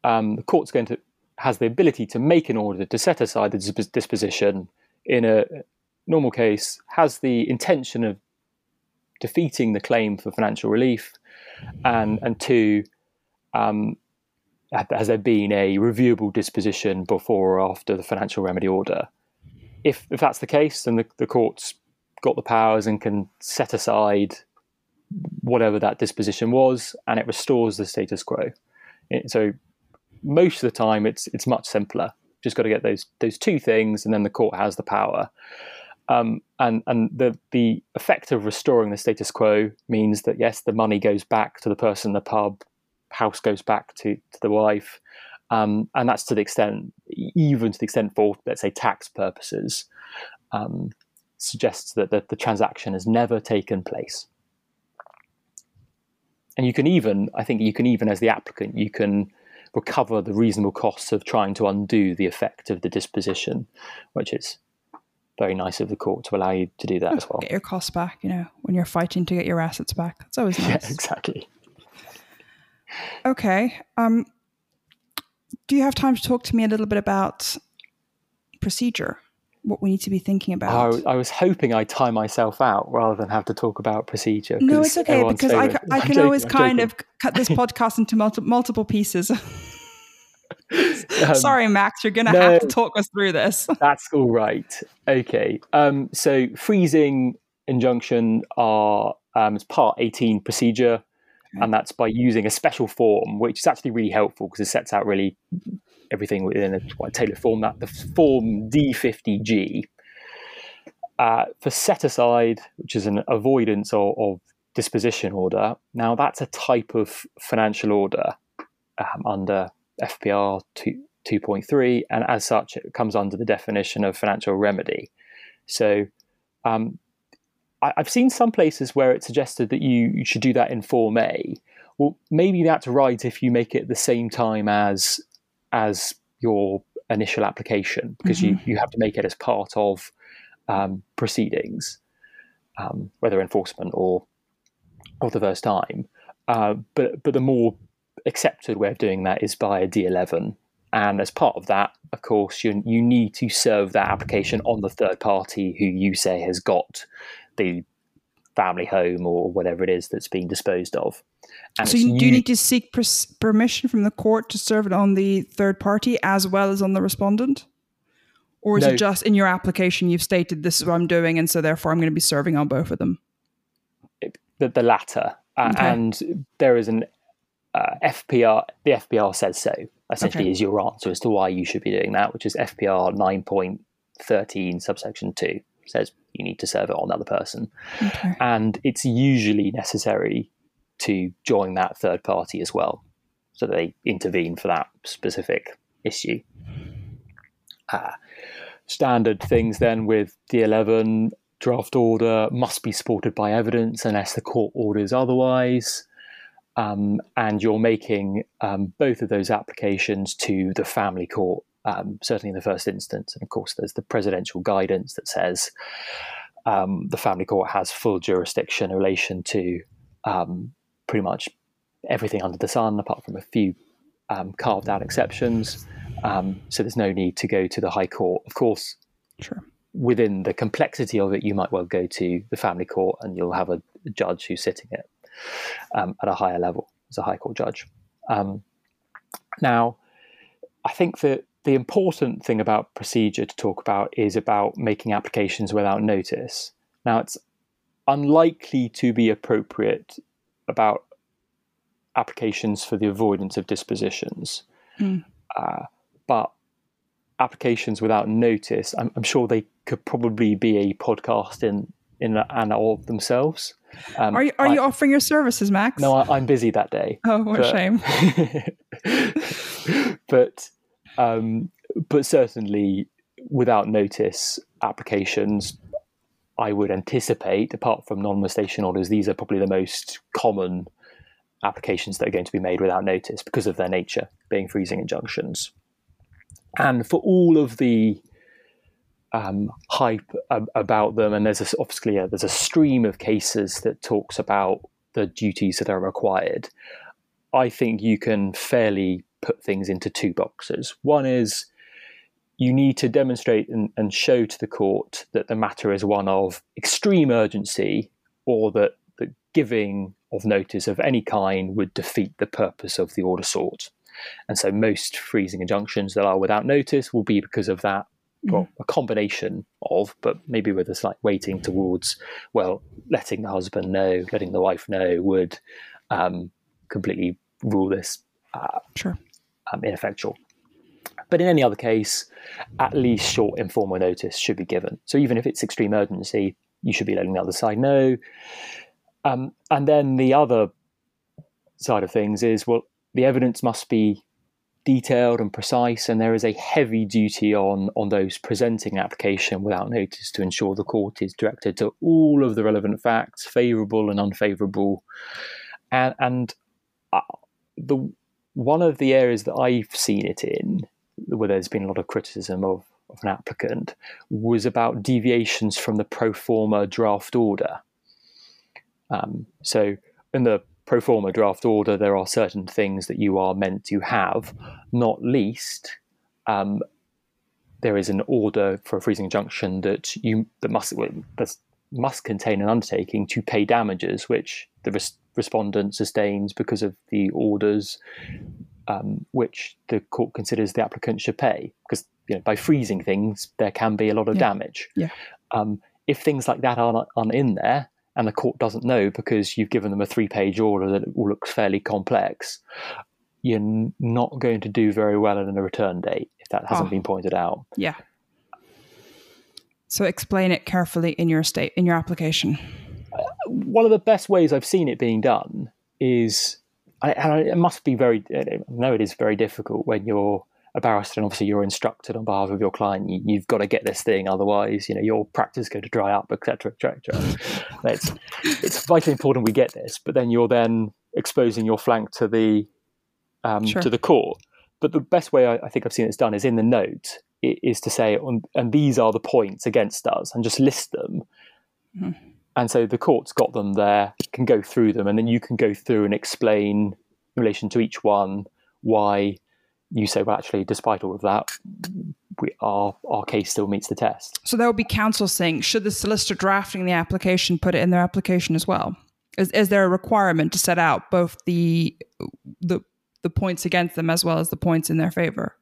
um, the court's going to has the ability to make an order to set aside the disposition in a normal case, has the intention of defeating the claim for financial relief, and and two, um, has there been a reviewable disposition before or after the financial remedy order? If if that's the case, then the, the court's got the powers and can set aside whatever that disposition was, and it restores the status quo. It, so most of the time, it's it's much simpler. Just got to get those those two things, and then the court has the power. Um, and and the the effect of restoring the status quo means that yes, the money goes back to the person in the pub, house goes back to to the wife, um, and that's to the extent, even to the extent for let's say tax purposes, um, suggests that the, the transaction has never taken place and you can even, I think, you can even as the applicant, you can recover the reasonable costs of trying to undo the effect of the disposition, which is very nice of the court to allow you to do that as well. Get your costs back, you know, when you're fighting to get your assets back. It's always [LAUGHS] nice. Yeah, exactly. Okay. Um, do you have time to talk to me a little bit about procedure? What we need to be thinking about. I, I was hoping I'd tie myself out rather than have to talk about procedure. No, it's okay because I, I can joking, always kind of cut this podcast into multi- multiple pieces. [LAUGHS] um, Sorry, Max, you're going to no, have to talk us through this. [LAUGHS] that's all right. Okay. Um, so, freezing injunction are um, it's part 18 procedure, okay. and that's by using a special form, which is actually really helpful because it sets out really everything within a quite tailored format. The form D50G uh, for set aside, which is an avoidance of, of, disposition order. Now, that's a type of financial order um, under FPR 2, 2.3, and as such, it comes under the definition of financial remedy. So, um, I, have seen some places where it's suggested that you, you should do that in Form A. Well, maybe that's right if you make it the same time as as your initial application because mm-hmm. you, you have to make it as part of um, proceedings, um, whether enforcement or or the first time. Uh, but but the more accepted way of doing that is by a D11 And as part of that, of course, you, you need to serve that application on the third party who you say has got the family home or whatever it is that's being disposed of. And so you do you need to seek permission from the court to serve it on the third party as well as on the respondent? Or is no. it just in your application you've stated this is what I'm doing and so therefore I'm going to be serving on both of them? The, the latter. Uh, okay. and there is an uh, FPR, the FPR says so, essentially okay. is your answer as to why you should be doing that, which is FPR 9.13 subsection 2 says you need to serve it on another person. Okay. And it's usually necessary to join that third party as well, so that they intervene for that specific issue. Uh, standard things then with D11 draft order must be supported by evidence unless the court orders otherwise. Um, and you're making um, both of those applications to the family court, um, certainly in the first instance. And of course, there's the presidential guidance that says um, the family court has full jurisdiction in relation to um, pretty much everything under the sun, apart from a few um, carved out exceptions. so there's no need to go to the High Court. Of course, sure. within the complexity of it, you might well go to the family court and you'll have a, a judge who's sitting it um, at a higher level as a High Court judge. Um, now, I think that the important thing about procedure to talk about is about making applications without notice. Now, it's unlikely to be appropriate about applications for the avoidance of dispositions. Mm. Uh, but applications without notice, I'm, I'm, sure they could probably be a podcast in in and of themselves. Um, are you are I, you offering your services, Max? No, I, am busy that day. Oh, what but, a shame. [LAUGHS] but um, but certainly without notice applications, I would anticipate, apart from non-molestation orders, these are probably the most common applications that are going to be made without notice because of their nature, being freezing injunctions. And for all of the um, hype ab- about them, and there's a, obviously a, there's a stream of cases that talks about the duties that are required. I think you can fairly put things into two boxes. One is you need to demonstrate and, and show to the court that the matter is one of extreme urgency, or that the giving of notice of any kind would defeat the purpose of the order sought. And so most freezing injunctions that are without notice will be because of that well, a combination of, but maybe with a slight weighting towards, well, letting the husband know, letting the wife know would um, completely rule this uh, sure. Um, ineffectual. But in any other case, at least short informal notice should be given. So even if it's extreme urgency, you should be letting the other side know. Um, and then the other side of things is, well, the evidence must be detailed and precise, and there is a heavy duty on on those presenting application without notice to ensure the court is directed to all of the relevant facts, favourable and unfavourable, and and uh, the one of the areas that I've seen it in, where there's been a lot of criticism of, of an applicant, was about deviations from the pro forma draft order. Um, so in the pro forma draft order, there are certain things that you are meant to have, not least. Um, there is an order for a freezing injunction that you that must that must contain an undertaking to pay damages, which the respondent sustains because of the orders um, which the court considers the applicant should pay. Because you know, by freezing things, there can be a lot of yeah. damage. Yeah. Um, if things like that aren't, aren't in there, and the court doesn't know because you've given them a three page order that looks fairly complex, you're not going to do very well in a return date if that hasn't oh. been pointed out. Yeah. So explain it carefully in your state in your application. One of the best ways I've seen it being done is, and it must be very. I know it is very difficult when you're a barrister and obviously you're instructed on behalf of your client you, have got to get this thing otherwise you know your practice is going to dry up etc etc [LAUGHS] it's it's vitally important we get this but then you're then exposing your flank to the um, sure. to the court but the best way I, I, think I've seen it's done is in the note is to say and these are the points against us and just list them mm-hmm. And so the court's got them there can go through them and then you can go through and explain in relation to each one why you say, well, actually, despite all of that, we, our our case still meets the test. So there will be counsel saying, should the solicitor drafting the application put it in their application as well? Is is there a requirement to set out both the the the points against them as well as the points in their favor?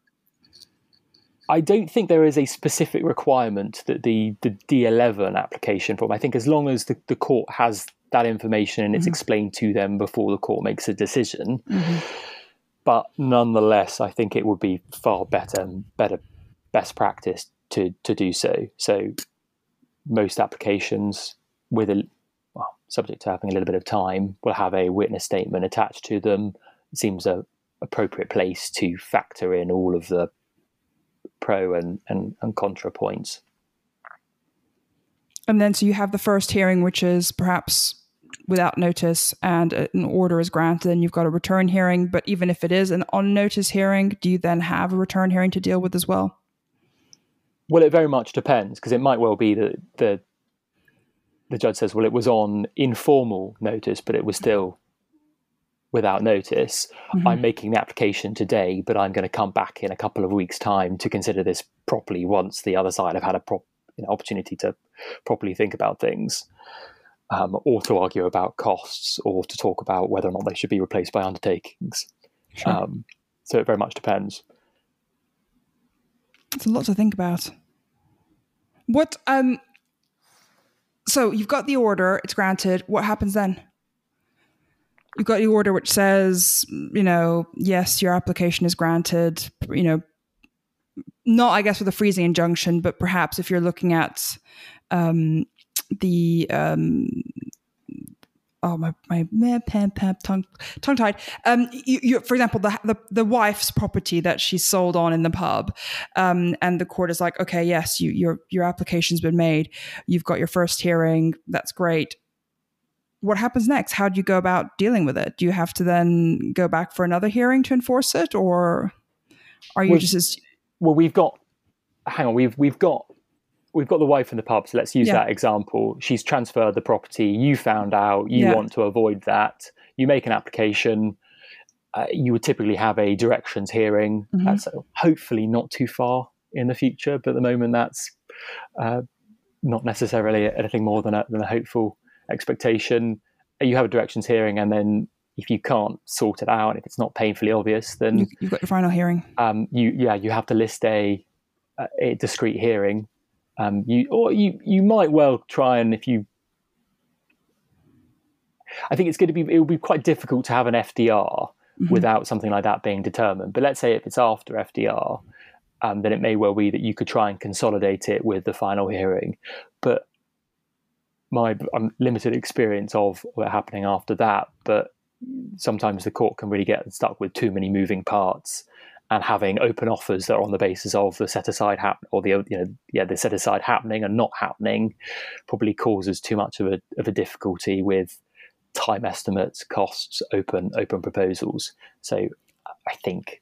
I don't think there is a specific requirement that the, the D11 application form. I think as long as the, the court has that information and it's mm-hmm. explained to them before the court makes a decision. Mm-hmm. But nonetheless, I think it would be far better and better best practice to to do so. So most applications with a well, subject to having a little bit of time will have a witness statement attached to them. It seems a appropriate place to factor in all of the pro and, and, and contra points. And then, so you have the first hearing, which is perhaps without notice, and an order is granted, and you've got a return hearing. But even if it is an on notice hearing, do you then have a return hearing to deal with as well? Well, it very much depends because it might well be that the the judge says, well, it was on informal notice, but it was still without notice. Mm-hmm. I'm making the application today, but I'm going to come back in a couple of weeks' time to consider this properly once the other side have had a prop, you know, opportunity to properly think about things, um, or to argue about costs, or to talk about whether or not they should be replaced by undertakings. Sure. Um, so it very much depends. It's a lot to think about. What um so you've got the order, it's granted. What happens then? You've got the order which says, you know, yes, your application is granted, you know, not I guess with a freezing injunction, but perhaps if you're looking at um, the um, oh my my pam pam tongue tongue tied. Um, you, you, for example, the, the the wife's property that she sold on in the pub, um, and the court is like, okay, yes, you, your your application's been made. You've got your first hearing. That's great. What happens next? How do you go about dealing with it? Do you have to then go back for another hearing to enforce it, or are you just as well? We've got. Hang on, we've we've got we've got the wife in the pub, so let's use yeah. that example. She's transferred the property. You found out. You yeah. want to avoid that. You make an application. Uh, you would typically have a directions hearing. Mm-hmm. That's hopefully not too far in the future, but at the moment that's uh, not necessarily anything more than a, than a hopeful expectation. You have a directions hearing, and then if you can't sort it out, if it's not painfully obvious, then you, have got your final hearing. Um, you yeah, you have to list a a discrete hearing um, you or you you might well try and if you I think it's going to be it will be quite difficult to have an FDR mm-hmm. without something like that being determined. But let's say if it's after FDR, um, then it may well be that you could try and consolidate it with the final hearing. But my um, limited experience of it happening after that, but sometimes the court can really get stuck with too many moving parts and having open offers that are on the basis of the set aside happen or the you know yeah the set aside happening and not happening probably causes too much of a of a difficulty with time estimates, costs, open open proposals. So I think.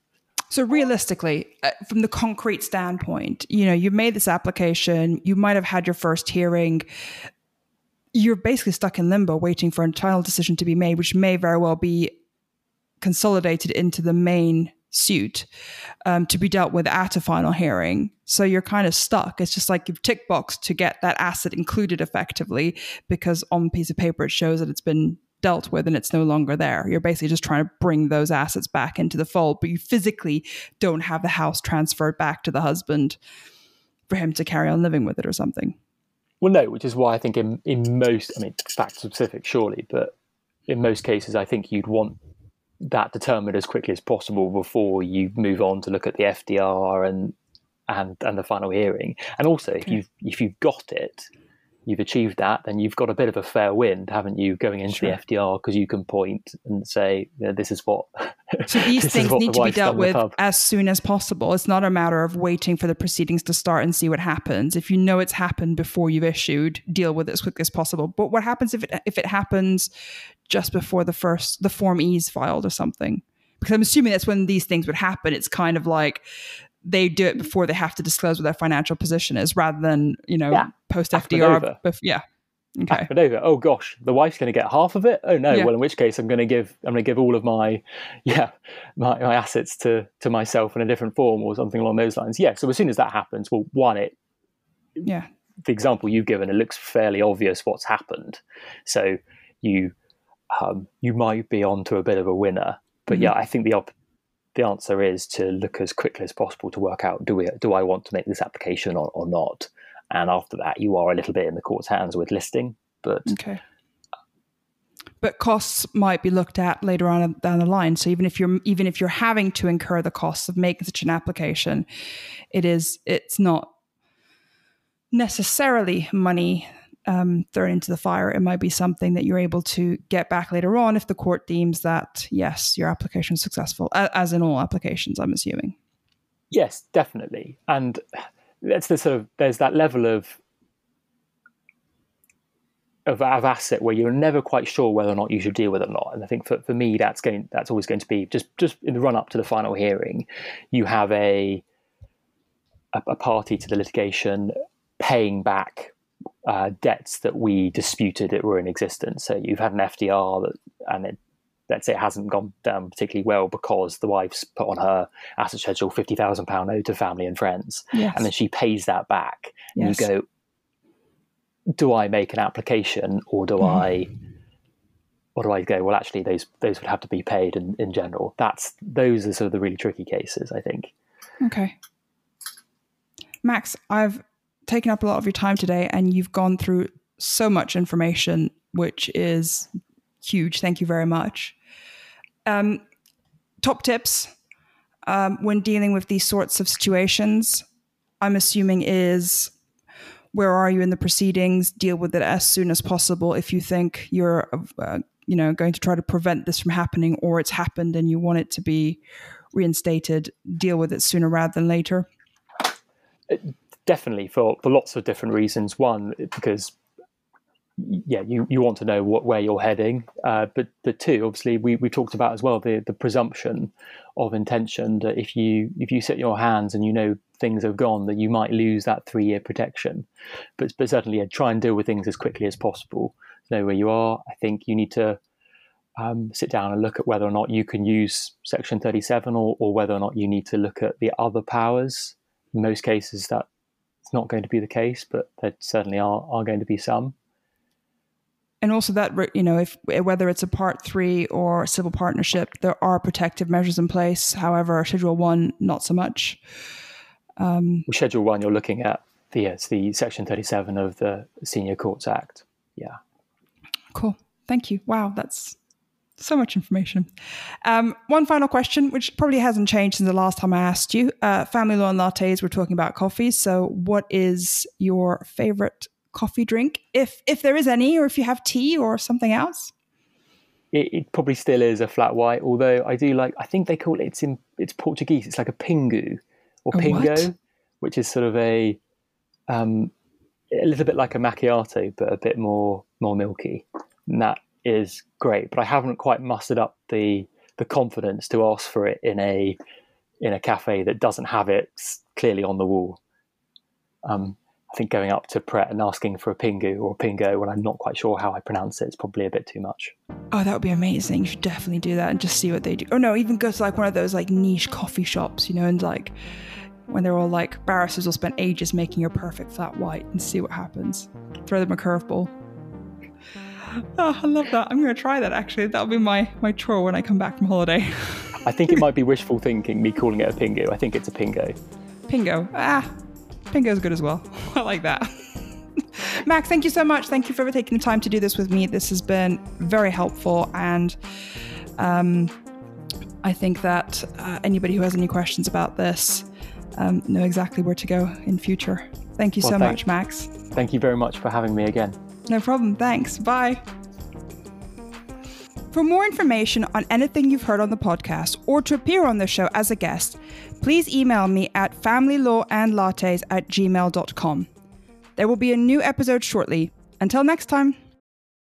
So realistically, uh, from the concrete standpoint, you know, you made this application, you might have had your first hearing. You're basically stuck in limbo, waiting for a final decision to be made, which may very well be consolidated into the main suit um, to be dealt with at a final hearing. So you're kind of stuck. It's just like you've tick box to get that asset included effectively because on piece of paper it shows that it's been dealt with and it's no longer there. You're basically just trying to bring those assets back into the fold, but you physically don't have the house transferred back to the husband for him to carry on living with it or something. Well, no, which is why I think in, in most, I mean, fact specific, surely, but in most cases, I think you'd want that determined as quickly as possible before you move on to look at the FDR and and and the final hearing. And also, if you if you've got it, you've achieved that, then you've got a bit of a fair wind, haven't you, going into sure. the FDR because you can point and say, "This is what." [LAUGHS] So these [LAUGHS] things need the to be dealt with as soon as possible. It's not a matter of waiting for the proceedings to start and see what happens. If you know it's happened before you've issued, deal with it as quickly as possible. But what happens if it if it happens just before the first the form E is filed or something? Because I'm assuming that's when these things would happen. It's kind of like they do it before they have to disclose what their financial position is rather than, you know, yeah. post FDR. yeah. Okay. Over, oh gosh, the wife's going to get half of it. Oh no, Yeah. well in which case I'm going to give I'm going to give all of my yeah my, my assets to to myself in a different form or something along those lines. Yeah. So as soon as that happens, well, one it Yeah. the example you've given, it looks fairly obvious what's happened. So you um, you might be onto a bit of a winner. But yeah, I think the op- the answer is to look as quickly as possible to work out do we do I want to make this application or, or not. And after that, you are a little bit in the court's hands with listing. But Okay. But costs might be looked at later on down the line. So even if you're even if you're having to incur the costs of making such an application, it is it's not necessarily money um, thrown into the fire. It might be something that you're able to get back later on if the court deems that yes, your application is successful, as in all applications. I'm assuming. Yes, definitely. And that's the sort of there's that level of of, of asset where you're never quite sure whether or not you should deal with it or not. And I think for, for me that's going that's always going to be just just in the run up to the final hearing, you have a a, a party to the litigation paying back uh, debts that we disputed that were in existence. So you've had an FDR that and it let's say it hasn't gone down particularly well because the wife's put on her asset schedule fifty thousand pound owed to family and friends, Yes. and then she pays that back. And you go, do I make an application or do I, or do I go? Well, actually, those those would have to be paid in, in general. That's those are sort of the really tricky cases, I think. Okay. Max, I've taken up a lot of your time today and you've gone through so much information, which is huge. Thank you very much. Um, top tips um, when dealing with these sorts of situations, I'm assuming is where are you in the proceedings? Deal with it as soon as possible. If you think you're, uh, you know, going to try to prevent this from happening, or it's happened and you want it to be reinstated, deal with it sooner rather than later. Definitely for for lots of different reasons. One, because yeah, you, you want to know what where you're heading, uh, but but two, obviously, we, we talked about as well the the presumption of intention that if you if you sit your hands and you know things have gone, that you might lose that three year protection. But but certainly, yeah, try and deal with things as quickly as possible. Know where you are. I think you need to um, sit down and look at whether or not you can use Section 37 or, or whether or not you need to look at the other powers. In most cases, that's not going to be the case, but there certainly are, are going to be some. and also that you know if whether it's a part three or civil partnership there are protective measures in place however schedule one not so much um, With Schedule 1, you're looking at the, yes, the Section 37 of the Senior Courts Act. Yeah. cool thank you wow that's so much information um, one final question which probably hasn't changed since the last time i asked you uh, family law and lattes we're talking about coffee so what is your favorite coffee drink if if there is any or if you have tea or something else It, it probably still is a flat white, although I do like, I think they call it, it's in, it's Portuguese, it's like a pingu or A pingo, what? which is sort of a, um, a little bit like a macchiato, but a bit more, more milky. And that is great, but I haven't quite mustered up the, the confidence to ask for it in a, in a cafe that doesn't have it clearly on the wall. Um, I think going up to Pret and asking for a pingu or a pingo when I'm not quite sure how I pronounce it is probably a bit too much. Oh, that would be amazing. You should definitely do that and just see what they do. Or no, even go to like one of those like niche coffee shops, you know, and like when they're all like barristers will spend ages making your perfect flat white and see what happens. Throw them a curveball. Oh, [LAUGHS] I love that. I'm gonna try that actually. That'll be my my chore when I come back from holiday. I think it [LAUGHS] might be wishful thinking, me calling it a pingu. I think it's a pingo. Pingo. Ah, Pingo's good as well. [LAUGHS] I like that. Max, thank you so much. Thank you for taking the time to do this with me. This has been very helpful, and um, I think that uh, anybody who has any questions about this um, know exactly where to go in future. Thank you Well, so thank- much, Max. Thank you very much for having me again. No problem. Thanks. Bye. For more information on anything you've heard on the podcast or to appear on the show as a guest, please email me at familylawandlattes at gmail.com. There will be a new episode shortly. Until next time.